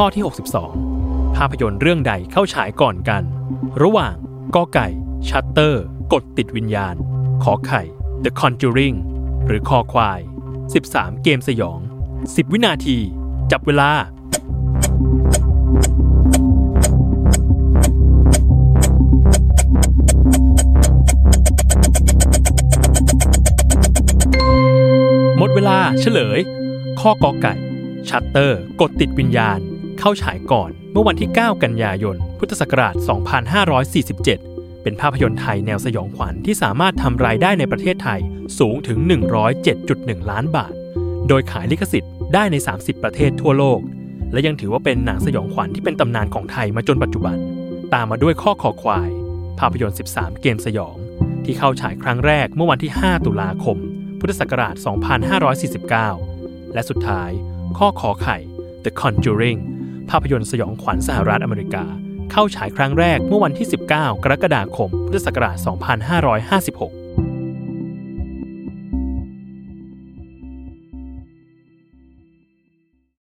ข้อที่ 62 ภาพยนตร์เรื่องใดเข้าฉายก่อนกัน ระหว่างกอไก่ ชัตเตอร์ กดติดวิญญาณ ขอไข่ The Conjuring หรือคอควาย 13 เกมสยอง 10 วินาที จับเวลาหมดเวลาเฉลย ข้อกอไก่ ชัตเตอร์ กดติดวิญญาณ เข้าฉายก่อนเมื่อวันที่ 9 กันยายน พุทธศักราช 2547 เป็นภาพยนตร์ไทยแนวสยองขวัญที่สามารถทำรายได้ในประเทศไทยสูงถึง 107.1 ล้านบาท โดยขายลิขสิทธิ์ได้ใน 30 ประเทศทั่วโลก และยังถือว่าเป็นหนังสยองขวัญที่เป็นตำนานของไทยมาจนปัจจุบัน ตามมาด้วยข้อขอควาย ภาพยนตร์ 13 เกมสยอง ที่เข้าฉายครั้งแรกเมื่อวันที่ 5 ตุลาคม พุทธศักราช 2549 และสุดท้าย ข้อขอไข่ The Conjuring ภาพยนตร์สยองขวัญสหรัฐอเมริกา เข้าฉายครั้งแรกเมื่อวันที่ 19 กรกฎาคม พุทธศักราช 2556